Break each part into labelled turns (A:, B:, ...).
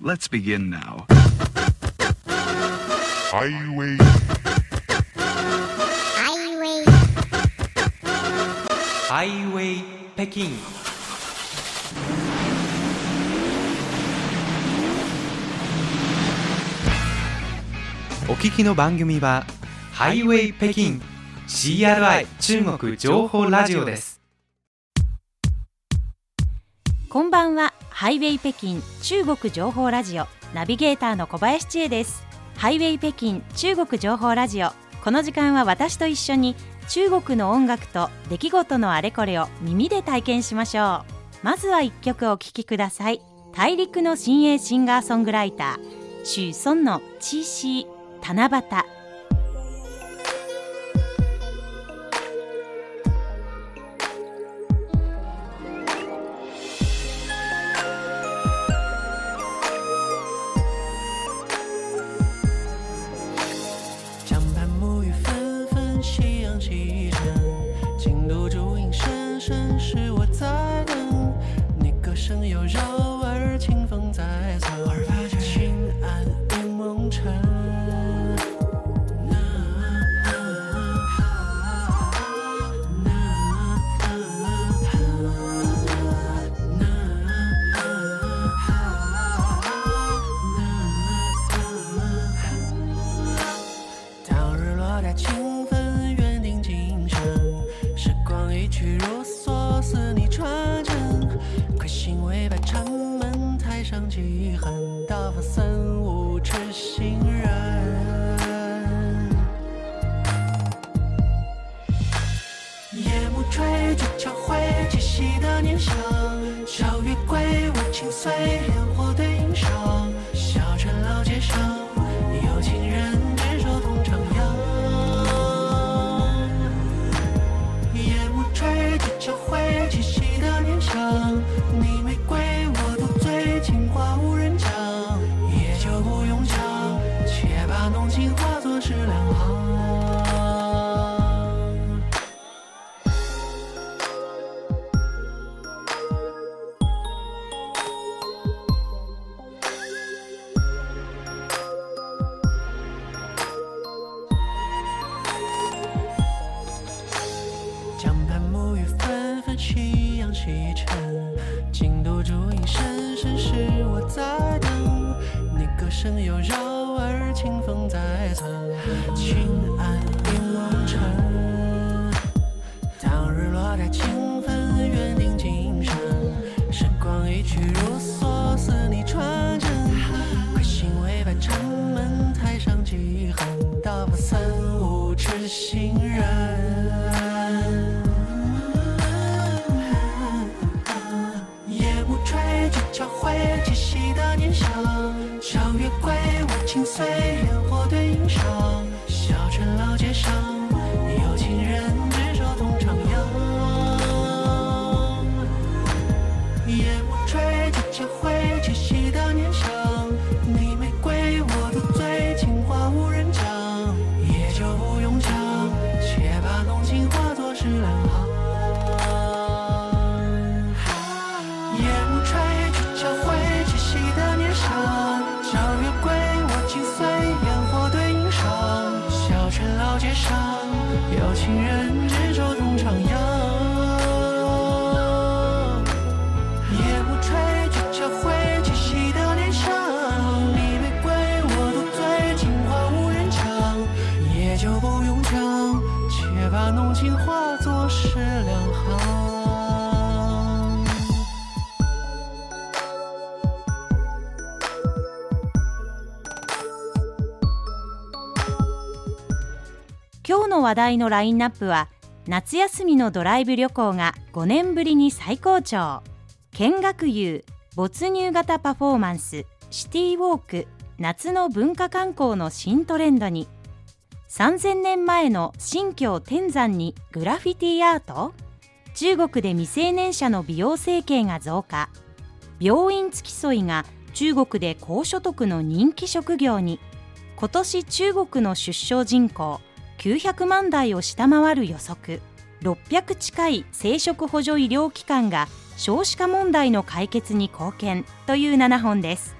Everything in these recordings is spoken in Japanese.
A: let's begin now.
B: Highway.
C: Highway.
D: ハイウェイ北京お聞きの番組はハイウェイ北京 CRI 中国情報ラジオです。
E: こんばんはハイウェイ北京中国情報ラジオナビゲーターの小林千恵です。ハイウェイ北京中国情報ラジオこの時間は私と一緒に中国の音楽と出来事のあれこれを耳で体験しましょう。まずは一曲お聴きください。大陸の新鋭シンガーソングライターシュ・ソンのチーシー七夕。
F: 情话
E: 話題のラインナップは夏休みのドライブ旅行が5年ぶりに最高潮。見学遊没入型パフォーマンスシティウォーク夏の文化観光の新トレンドに3000年前の新疆天山にグラフィティアート中国で未成年者の美容整形が増加病院付き添いが中国で高所得の人気職業に今年中国の出生人口900万台を下回る予測。600近い生殖補助医療機関が少子化問題の解決に貢献という7本です。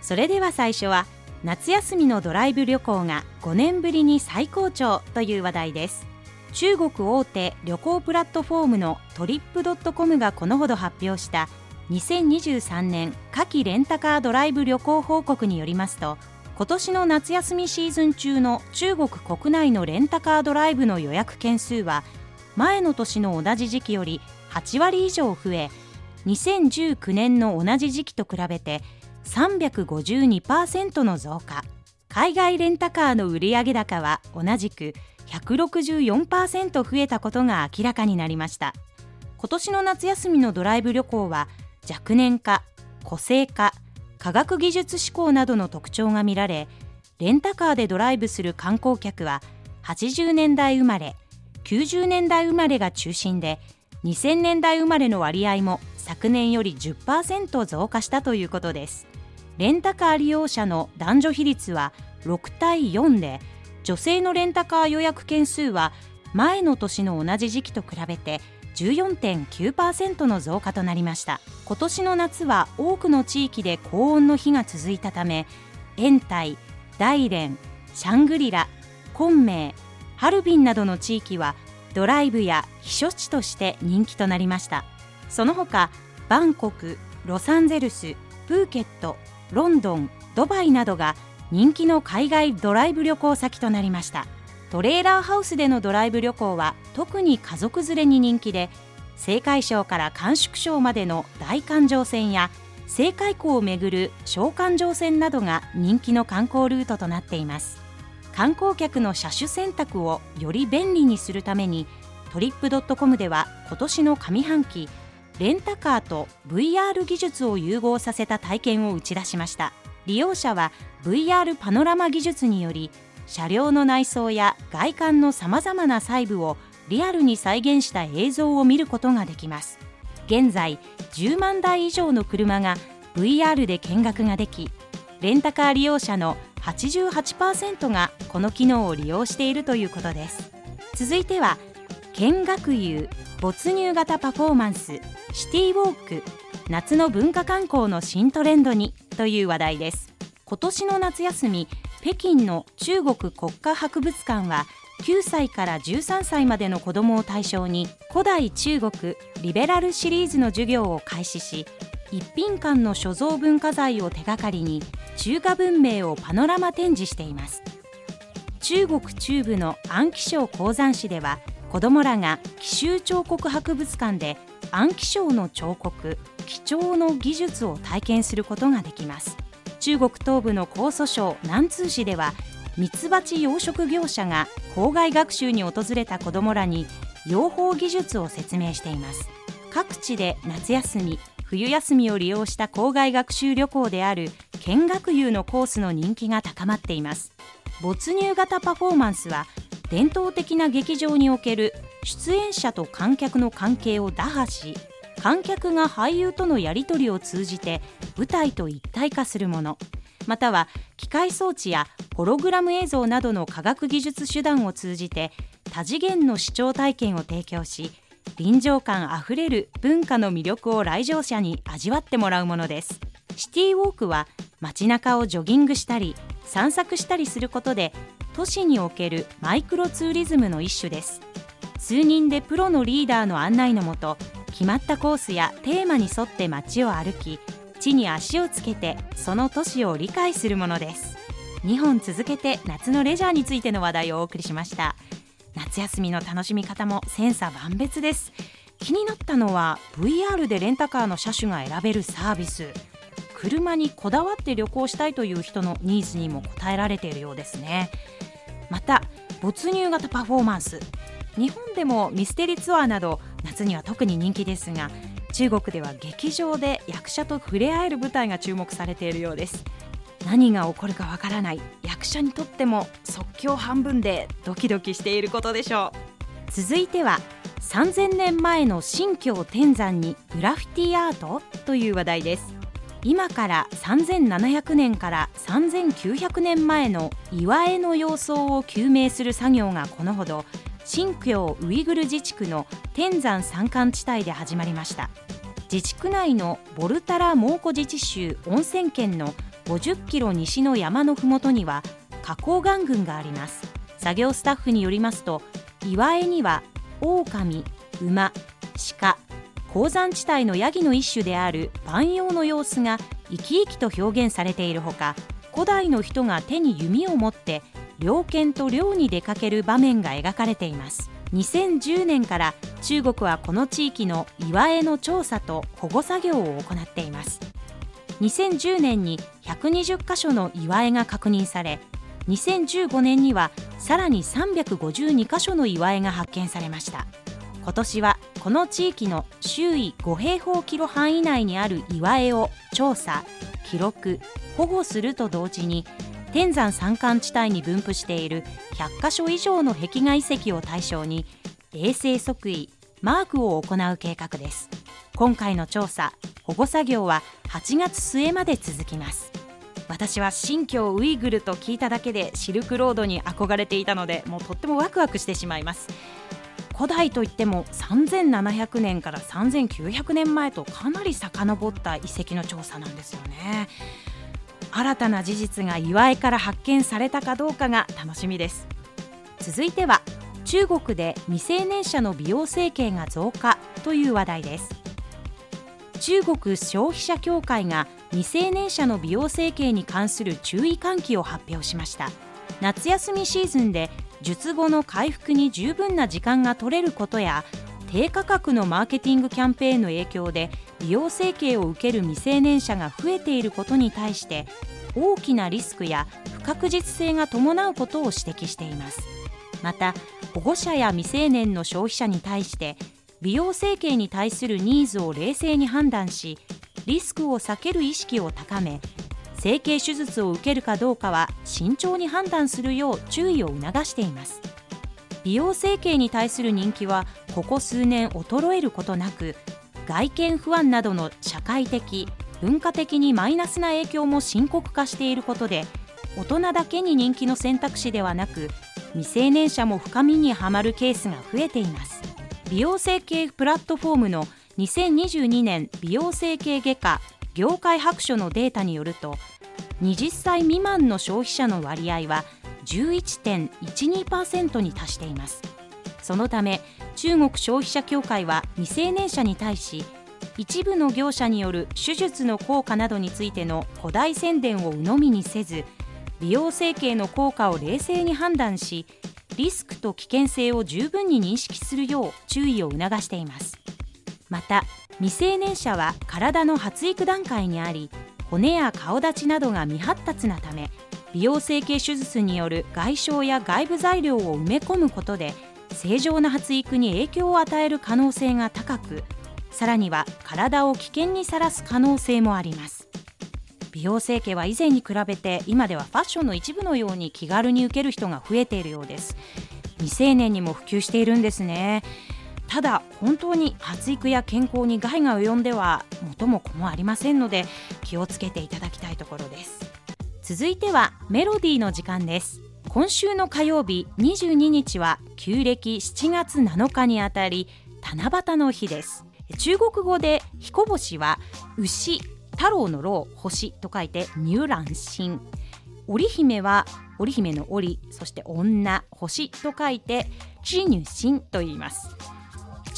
E: それでは最初は夏休みのドライブ旅行が5年ぶりに最高潮という話題です。中国大手旅行プラットフォームのトリップドットコムがこのほど発表した2023年夏季レンタカードライブ旅行報告によりますと今年の夏休みシーズン中の中国国内のレンタカードライブの予約件数は前の年の同じ時期より8割以上増え2019年の同じ時期と比べて352%の増加。海外レンタカーの売上高は同じく164%増えたことが明らかになりました。今年の夏休みのドライブ旅行は若年化個性化科学技術志向などの特徴が見られレンタカーでドライブする観光客は80年代生まれ90年代生まれが中心で2000年代生まれの割合も昨年より10%増加したということです。レンタカー利用者の男女比率は6対4で女性のレンタカー予約件数は前の年の同じ時期と比べて14.9%の増加となりました。今年の夏は多くの地域で高温の日が続いたため延泰、大連、シャングリラ、昆明、ハルビンなどの地域はドライブや避暑地として人気となりました。その他バンコク、ロサンゼルス、プーケット、ロンドン、ドバイなどが人気の海外ドライブ旅行先となりました。トレーラーハウスでのドライブ旅行は特に家族連れに人気で青海省から甘粛省までの大環状線や青海湖をめぐる小環状線などが人気の観光ルートとなっています。観光客の車種選択をより便利にするためにトリップドットコムでは今年の上半期レンタカーと VR 技術を融合させた体験を打ち出しました。利用者は VR パノラマ技術により車両の内装や外観のさまざまな細部をリアルに再現した映像を見ることができます。現在10万台以上の車が VR で見学ができレンタカー利用者の88%がこの機能を利用しているということです。続いては見学遊没入型パフォーマンスシティウォーク夏の文化観光の新トレンドにという話題です。今年の夏休み北京の中国国家博物館は9歳から13歳までの子どもを対象に古代中国リベラルシリーズの授業を開始し一品館の所蔵文化財を手がかりに中華文明をパノラマ展示しています。中国中部の安徽省鉱山市では子どもらが紀州彫刻博物館で安徽省の彫刻貴重の技術を体験することができます。中国東部の江蘇省南通市ではミツバチ養殖業者が校外学習に訪れた子どもらに養蜂技術を説明しています。各地で夏休み冬休みを利用した校外学習旅行である見学遊のコースの人気が高まっています。没入型パフォーマンスは伝統的な劇場における出演者と観客の関係を打破し観客が俳優とのやり取りを通じて舞台と一体化するもの。または機械装置やホログラム映像などの科学技術手段を通じて多次元の視聴体験を提供し臨場感あふれる文化の魅力を来場者に味わってもらうものです。シティウォークは街中をジョギングしたり散策したりすることで都市におけるマイクロツーリズムの一種です。数人でプロのリーダーの案内のもと決まったコースやテーマに沿って街を歩き地に足をつけてその都市を理解するものです。2本続けて夏のレジャーについての話題をお送りしました。夏休みの楽しみ方も千差万別です。気になったのは VR でレンタカーの車種が選べるサービス。車にこだわって旅行したいという人のニーズにも応えられているようですね。また没入型パフォーマンス。日本でもミステリーツアーなど夏には特に人気ですが中国では劇場で役者と触れ合える舞台が注目されているようです。何が起こるかわからない役者にとっても即興半分でドキドキしていることでしょう。続いては3000年前の新疆天山にグラフィティアートという話題です。今から3700年から3900年前の岩絵の様相を究明する作業がこのほど。新疆ウイグル自治区の天山山間地帯で始まりました。自治区内のボルタラ蒙古自治州温泉県の50キロ西の山のふもとには花崗岩群があります。作業スタッフによりますと岩絵には狼馬鹿鉱山地帯のヤギの一種である万葉の様子が生き生きと表現されているほか古代の人が手に弓を持って猟犬と猟に出かける場面が描かれています。2010年から中国はこの地域の岩絵の調査と保護作業を行っています。2010年に120カ所の岩絵が確認され2015年にはさらに352カ所の岩絵が発見されました。今年はこの地域の周囲5平方キロ範囲内にある岩絵を調査記録保護すると同時に天山山間地帯に分布している100カ所以上の壁画遺跡を対象に衛星測位マークを行う計画です。今回の調査保護作業は8月末まで続きます。私は新疆ウイグルと聞いただけでシルクロードに憧れていたのでもうとってもワクワクしてしまいます。古代といっても3700年から3900年前とかなり遡った遺跡の調査なんですよね。新たな事実が祝いから発見されたかどうかが楽しみです。続いては中国で未成年者の美容整形が増加という話題です。中国消費者協会が未成年者の美容整形に関する注意喚起を発表しました。夏休みシーズンで術後の回復に十分な時間が取れることや低価格のマーケティングキャンペーンの影響で美容整形を受ける未成年者が増えていることに対して大きなリスクや不確実性が伴うことを指摘しています。また保護者や未成年の消費者に対して美容整形に対するニーズを冷静に判断しリスクを避ける意識を高め整形手術を受けるかどうかは慎重に判断するよう注意を促しています。美容整形に対する人気はここ数年衰えることなく外見不安などの社会的文化的にマイナスな影響も深刻化していることで大人だけに人気の選択肢ではなく未成年者も深みにはまるケースが増えています。美容整形プラットフォームの2022年美容整形外科業界白書のデータによると20歳未満の消費者の割合は11.12%に達しています。そのため中国消費者協会は未成年者に対し一部の業者による手術の効果などについての古代宣伝を鵜呑みにせず美容整形の効果を冷静に判断しリスクと危険性を十分に認識するよう注意を促しています。また未成年者は体の発育段階にあり骨や顔立ちなどが未発達なため美容整形手術による外傷や外部材料を埋め込むことで正常な発育に影響を与える可能性が高くさらには体を危険にさらす可能性もあります。美容整形は以前に比べて今ではファッションの一部のように気軽に受ける人が増えているようです。未成年にも普及しているんですね。ただ本当に発育や健康に害が及んでは元も子もありませんので気をつけていただきたいところです。続いてはメロディーの時間です。今週の火曜日22日は旧暦7月7日にあたり七夕の日です。中国語で彦星は牛太郎の郎星と書いて入蘭神。織姫は織姫の織そして女星と書いて知女神と言います。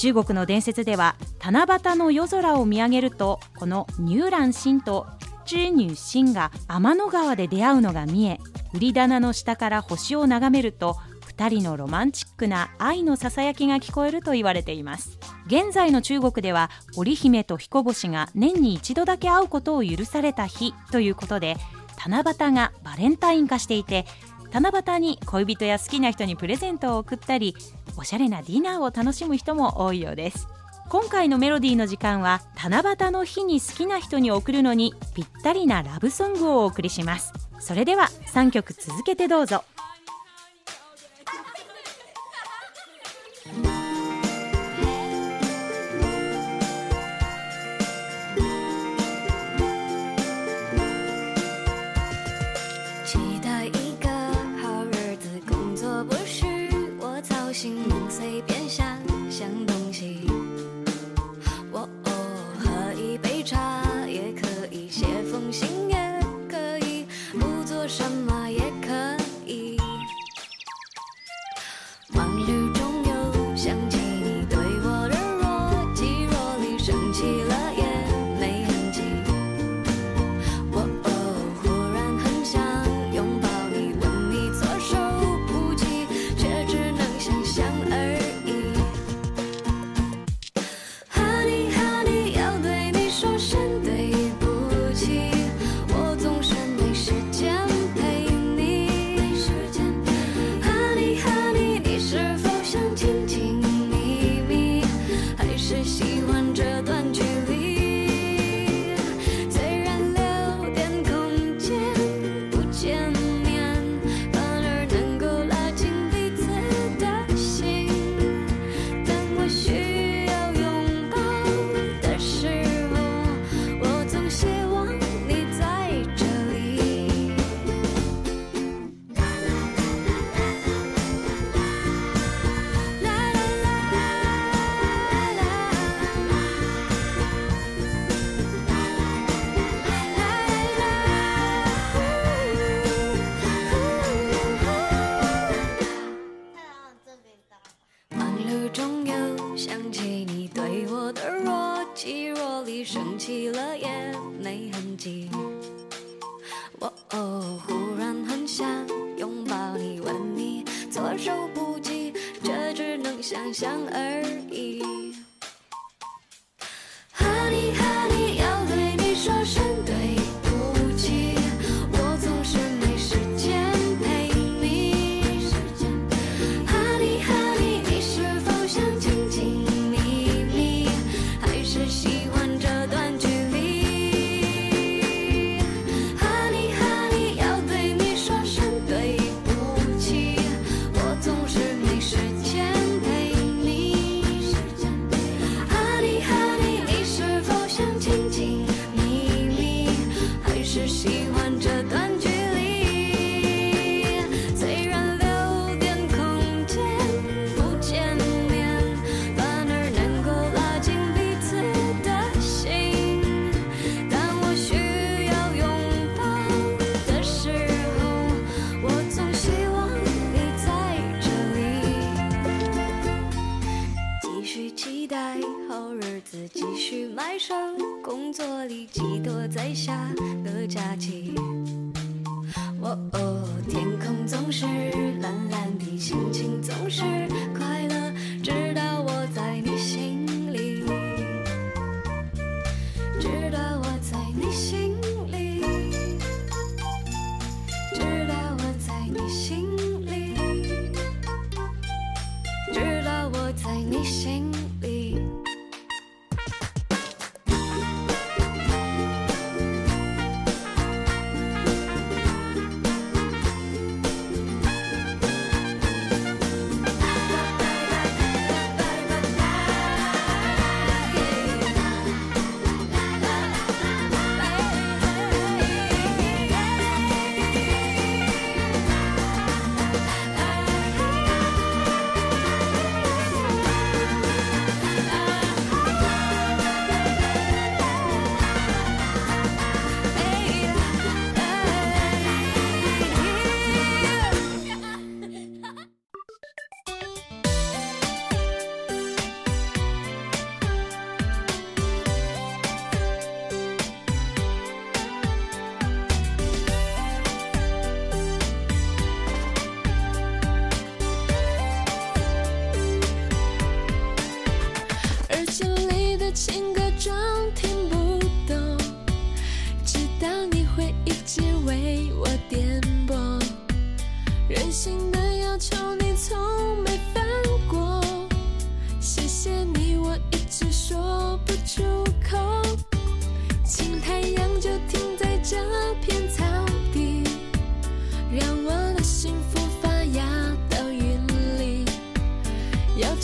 E: 中国の伝説では七夕の夜空を見上げるとこの入蘭神と知女神が天の川で出会うのが見え売り棚の下から星を眺めると2人のロマンチックな愛のささやきが聞こえると言われています。現在の中国では織姫と彦星が年に一度だけ会うことを許された日ということで七夕がバレンタイン化していて七夕に恋人や好きな人にプレゼントを贈ったりおしゃれなディナーを楽しむ人も多いようです。今回のメロディーの時間は七夕の日に好きな人に贈るのにぴったりなラブソングをお送りします。それでは3曲続けてどうぞ。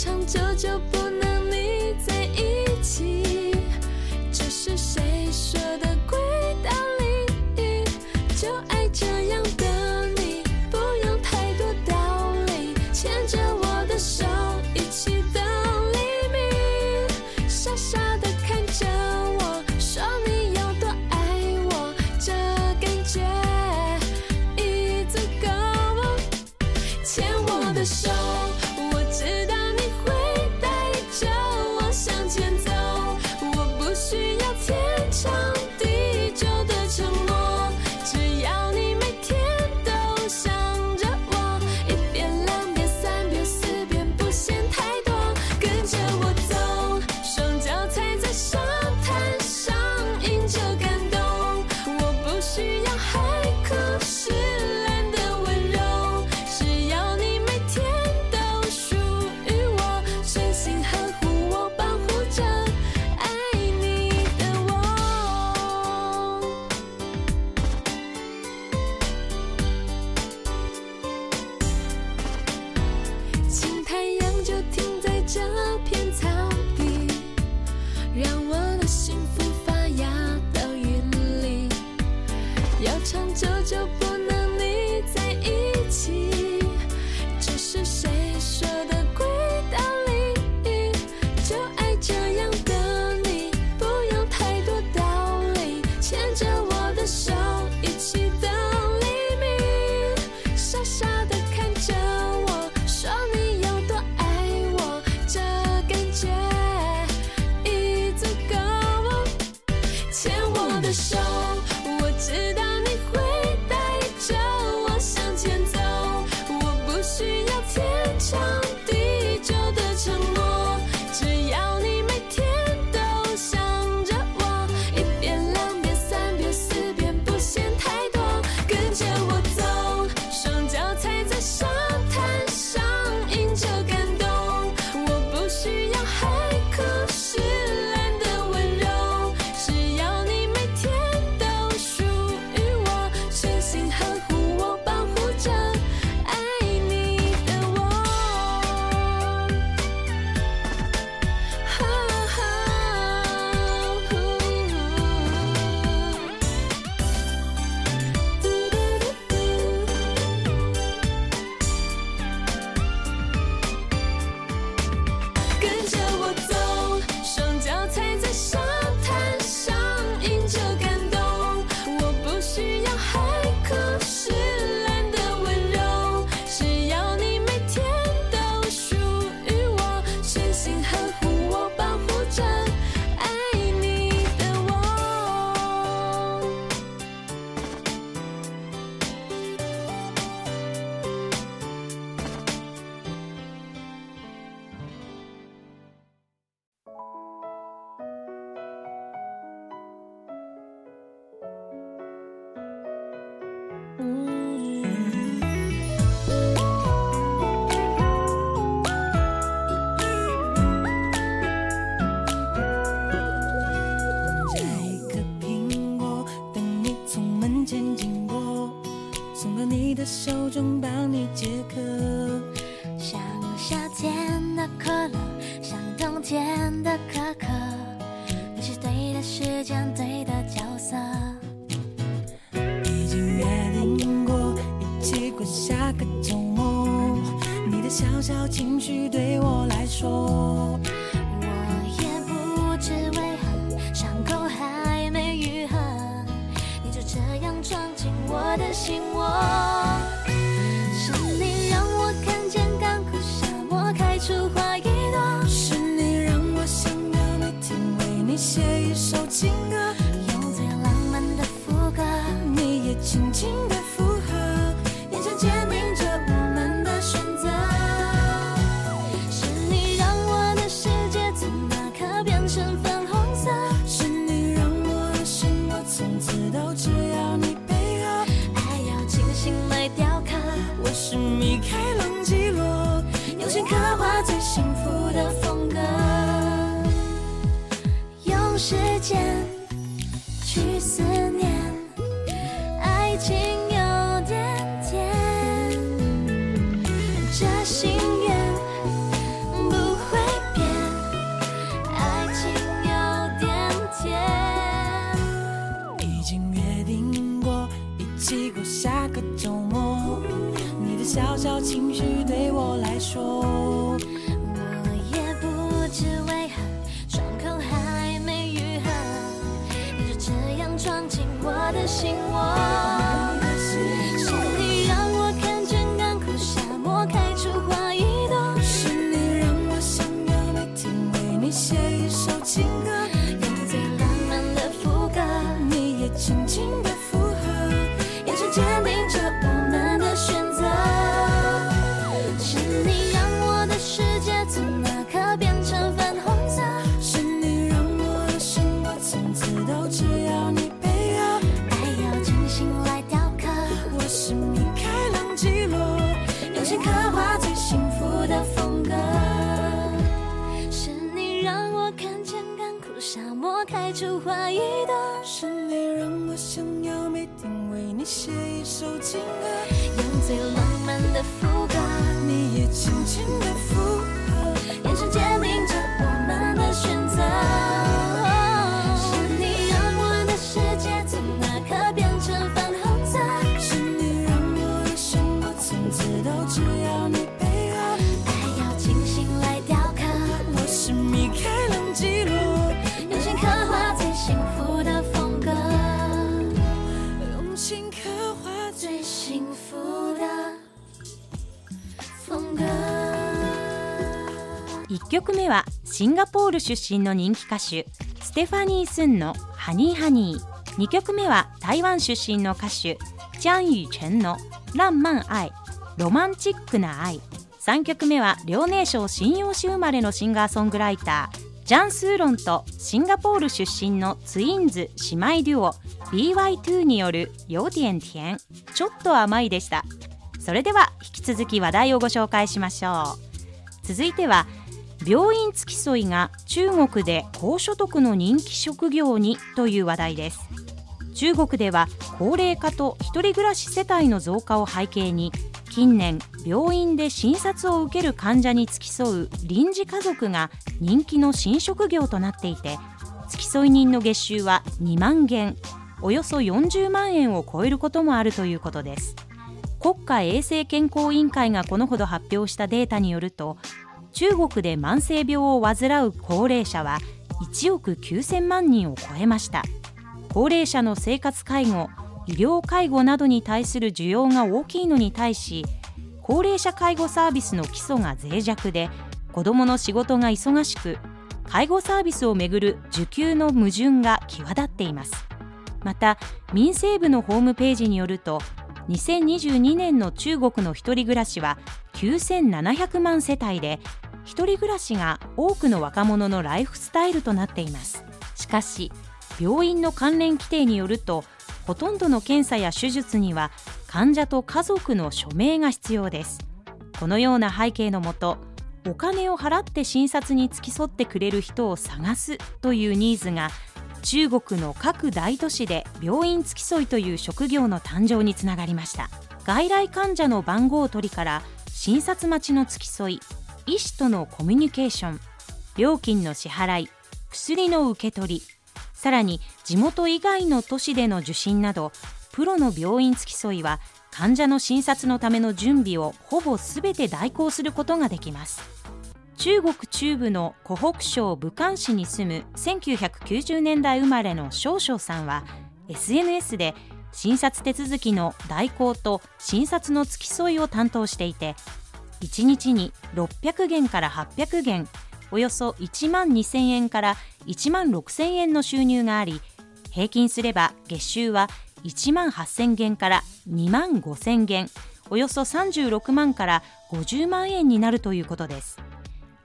B: 要
C: 长
F: 都只要你配合。
B: 爱要精心来雕刻。
F: 我是米开朗基罗，
B: 用心刻画最幸福的风格，用时间去思念，
F: 怀疑的，
B: 是你让我
F: 想要每天为你写一首情歌，
B: 用最浪漫的副歌，
F: 你也轻轻的附
E: 1曲目はシンガポール出身の人気歌手ステファニー・スンの「ハニーハニー」2曲目は台湾出身の歌手ジャン・ユーチェンの「浪漫愛」ロマンチックな愛。3曲目は遼寧省信用市生まれのシンガーソングライタージャン・スーロンとシンガポール出身のツインズ姉妹デュオ BY2 による「有点甜」ちょっと甘いでした。それでは引き続き話題をご紹介しましょう。続いては病院付き添いが中国で高所得の人気職業にという話題です。中国では高齢化と一人暮らし世帯の増加を背景に近年病院で診察を受ける患者に付き添う臨時家族が人気の新職業となっていて付き添い人の月収は2万元およそ40万円を超えることもあるということです。国家衛生健康委員会がこのほど発表したデータによると中国で慢性病を患う高齢者は1億9000万人を超えました。高齢者の生活介護医療介護などに対する需要が大きいのに対し高齢者介護サービスの基礎が脆弱で子どもの仕事が忙しく介護サービスをめぐる需給の矛盾が際立っています。また民生部のホームページによると2022年の中国の一人暮らしは9700万世帯で一人暮らしが多くの若者のライフスタイルとなっています。しかし病院の関連規定によるとほとんどの検査や手術には患者と家族の署名が必要です。このような背景のもとお金を払って診察に付き添ってくれる人を探すというニーズが中国の各大都市で病院付き添いという職業の誕生につながりました。外来患者の番号を取りから診察待ちの付き添い医師とのコミュニケーション料金の支払い薬の受け取りさらに地元以外の都市での受診などプロの病院付き添いは患者の診察のための準備をほぼすべて代行することができます。中国中部の湖北省武漢市に住む1990年代生まれの少々さんは SNS で診察手続きの代行と診察の付き添いを担当していて1日に600元から800元およそ1万2000円から1万6000円の収入があり平均すれば月収は1万8000元から2万5000元およそ36万から50万円になるということです。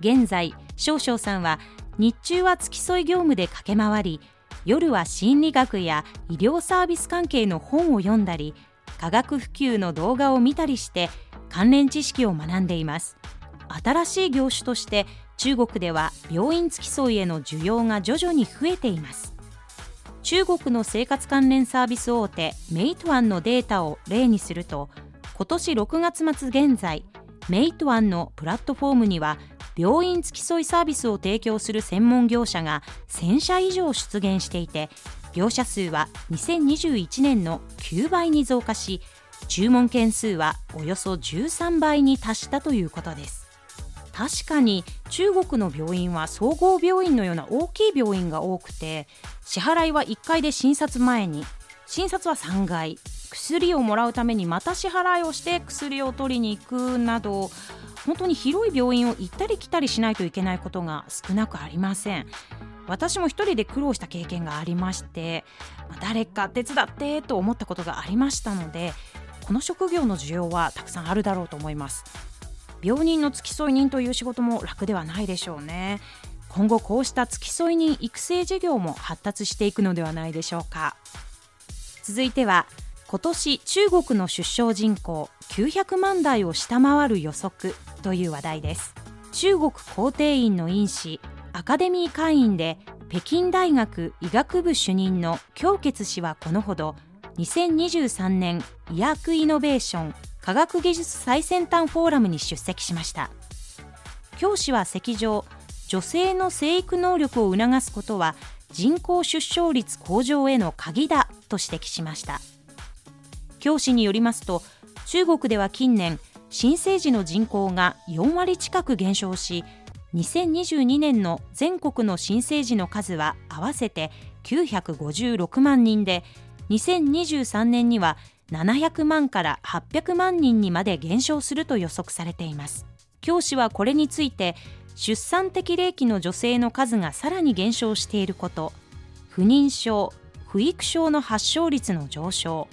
E: 現在少々さんは日中は付き添い業務で駆け回り夜は心理学や医療サービス関係の本を読んだり科学普及の動画を見たりして関連知識を学んでいます。新しい業種として中国では病院付き添いへの需要が徐々に増えています。中国の生活関連サービス大手メイトワンのデータを例にすると今年6月末現在メイトワンのプラットフォームには病院付き添いサービスを提供する専門業者が1000社以上出現していて業者数は2021年の9倍に増加し注文件数はおよそ13倍に達したということです。確かに中国の病院は総合病院のような大きい病院が多くて支払いは1回で診察前に診察は3回薬をもらうためにまた支払いをして薬を取りに行くなど本当に広い病院を行ったり来たりしないといけないことが少なくありません。私も一人で苦労した経験がありまして誰か手伝ってと思ったことがありましたのでこの職業の需要はたくさんあるだろうと思います。病人の付き添い人という仕事も楽ではないでしょうね。今後こうした付き添い人育成事業も発達していくのではないでしょうか。続いては今年中国の出生人口900万台を下回る予測という話題です。中国皇帝院の院士アカデミー会員で北京大学医学部主任の京傑氏はこのほど2023年医薬イノベーション科学技術最先端フォーラムに出席しました。教師は席上女性の生育能力を促すことは人口出生率向上への鍵だと指摘しました。教師によりますと中国では近年新生児の人口が4割近く減少し2022年の全国の新生児の数は合わせて956万人で2023年には700万から800万人にまで減少すると予測されています。教師はこれについて出産適齢期の女性の数がさらに減少していること不妊症不育症の発症率の上昇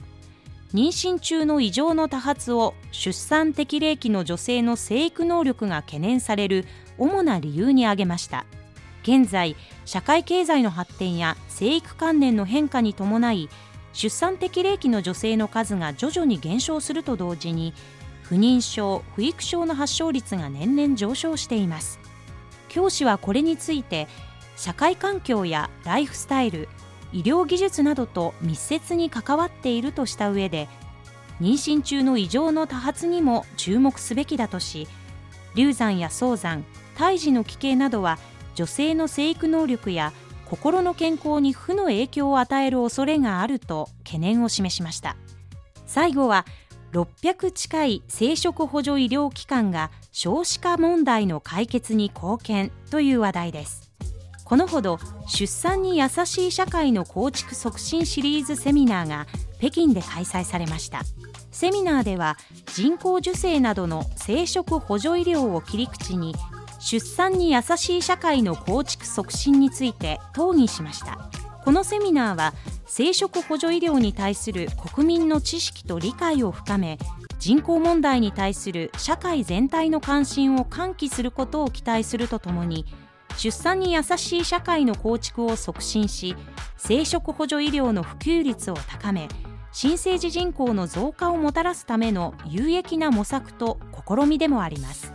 E: 妊娠中の異常の多発を出産適齢期の女性の生育能力が懸念される主な理由に挙げました。現在社会経済の発展や生育観念の変化に伴い出産適齢期の女性の数が徐々に減少すると同時に不妊症不育症の発症率が年々上昇しています。教師はこれについて社会環境やライフスタイル医療技術などと密接に関わっているとした上で妊娠中の異常の多発にも注目すべきだとし流産や早産胎児の奇形などは女性の生育能力や心の健康に負の影響を与える恐れがあると懸念を示しました。最後は600近い生殖補助医療機関が少子化問題の解決に貢献という話題です。このほど出産に優しい社会の構築促進シリーズセミナーが北京で開催されました。セミナーでは人工授精などの生殖補助医療を切り口に出産に優しい社会の構築促進について討議しました。このセミナーは生殖補助医療に対する国民の知識と理解を深め人口問題に対する社会全体の関心を喚起することを期待するとともに出産に優しい社会の構築を促進し生殖補助医療の普及率を高め新生児人口の増加をもたらすための有益な模索と試みでもあります。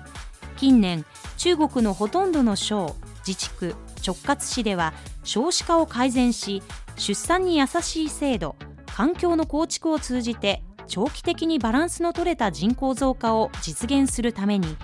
E: 近年中国のほとんどの省自治区直轄市では少子化を改善し出産に優しい制度環境の構築を通じて長期的にバランスの取れた人口増加を実現するために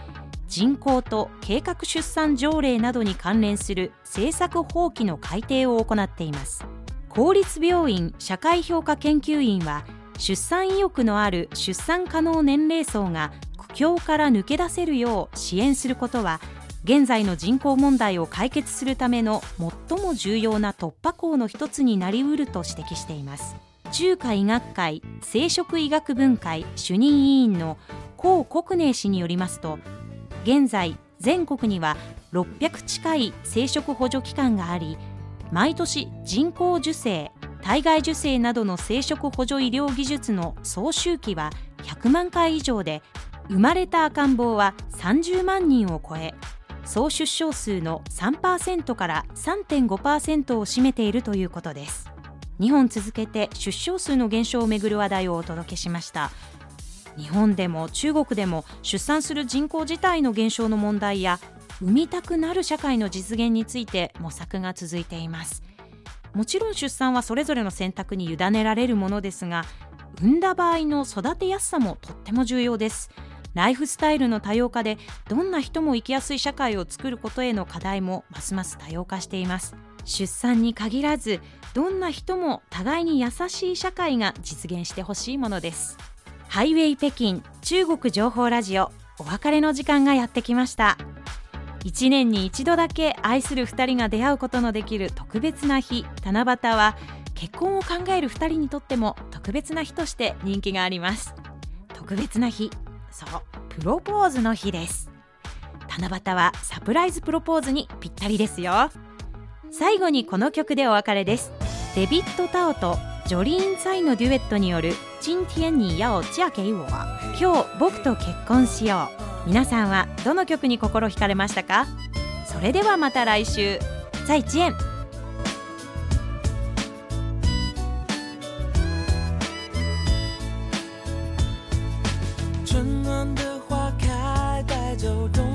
E: 人口と計画出産条例などに関連する政策法規の改定を行っています。公立病院社会評価研究院は出産意欲のある出産可能年齢層が苦境から抜け出せるよう支援することは現在の人口問題を解決するための最も重要な突破口の一つになりうると指摘しています。中華医学会生殖医学分会主任委員の高国寧氏によりますと現在全国には600近い生殖補助機関があり毎年人工授精体外受精などの生殖補助医療技術の総周期は100万回以上で生まれた赤ん坊は30万人を超え総出生数の3%から3.5%を占めているということです。2本続けて出生数の減少をめぐる話題をお届けしました。日本でも中国でも出産する人口自体の減少の問題や産みたくなる社会の実現について模索が続いています。もちろん出産はそれぞれの選択に委ねられるものですが産んだ場合の育てやすさもとっても重要です。ライフスタイルの多様化でどんな人も生きやすい社会を作ることへの課題もますます多様化しています。出産に限らずどんな人も互いに優しい社会が実現してほしいものです。ハイウェイ北京中国情報ラジオお別れの時間がやってきました。1年に一度だけ愛する2人が出会うことのできる特別な日。七夕は結婚を考える2人にとっても特別な日として人気があります。特別な日。そうプロポーズの日です。七夕はサプライズプロポーズにぴったりですよ。最後にこの曲でお別れです。デビッド・タオとジョリーン・ツァイのデュエットによる「チンティエンニヤオチアケイは今日僕と結婚しよう」皆さんはどの曲に心惹かれましたか？それではまた来週再见。
G: 沉暖的花开，带走冬。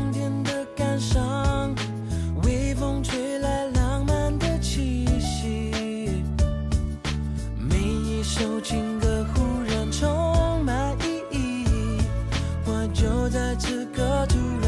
G: 就在此刻突然